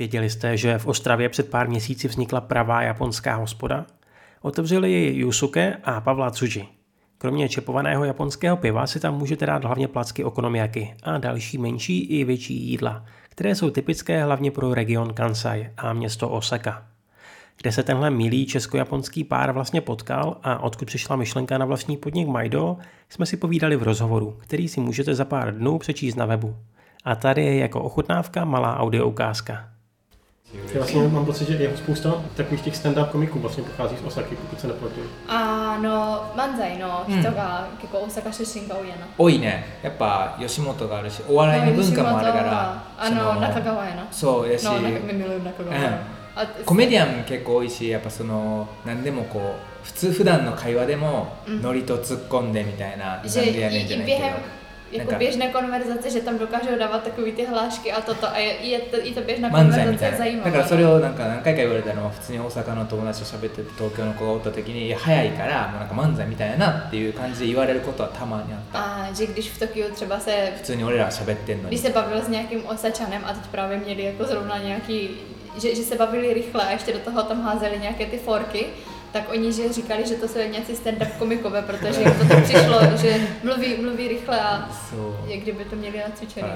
Věděli jste, že v Ostravě před pár měsíci vznikla pravá japonská hospoda? Otevřeli ji Yusuke a Pavla Tsuji. Kromě čepovaného japonského piva si tam můžete dát hlavně placky okonomiaky a další menší i větší jídla, které jsou typické hlavně pro region Kansai a město Osaka. Kde se tenhle milý česko-japonský pár vlastně potkal a odkud přišla myšlenka na vlastní podnik Majdo, jsme si povídali v rozhovoru, který si můžete za pár dnů přečíst na webu. A tady je jako ochutnávka malá audio Já vlastně mám pocit, že je spousta takových těch stand-up komiků vlastně pochází z Osaky, pokud se nepletu. あの漫才の人が結構大阪出身が多いやな。多いねやっぱ吉本があるしお笑いの文化もあるからあの中川やな。そうやしの中川。うんあコメディアン結構多いしやっぱその何でもこう普通普段の会話でもうんノリと突っ込んでみたいな、že なんでやねんじゃないけど jako Neka- běžné konverzace, že tam dokážou dávat takový ty hlášky a toto a je, je to, i to běžná 漫才みた konverzace いな zajímavá. だからそれをなんか何回か言われたのは普通に大阪の友達と喋ってて東京の子がおった時にいや早いからもうなんか漫才みたいやなっていう感じで言われることはたまにあった A že když v Tokiu třeba se, 普通に俺ら喋ってんのに když se bavil s nějakým osačanem a teď právě měli jako zrovna nějaký, že, že se bavili rychle a ještě do toho tam házeli nějaké ty forky, tak oni že říkali, že to jsou nějací stand-up komikové, protože jim to tak přišlo, že mluví, mluví rychle a jak kdyby to měli na cvičení.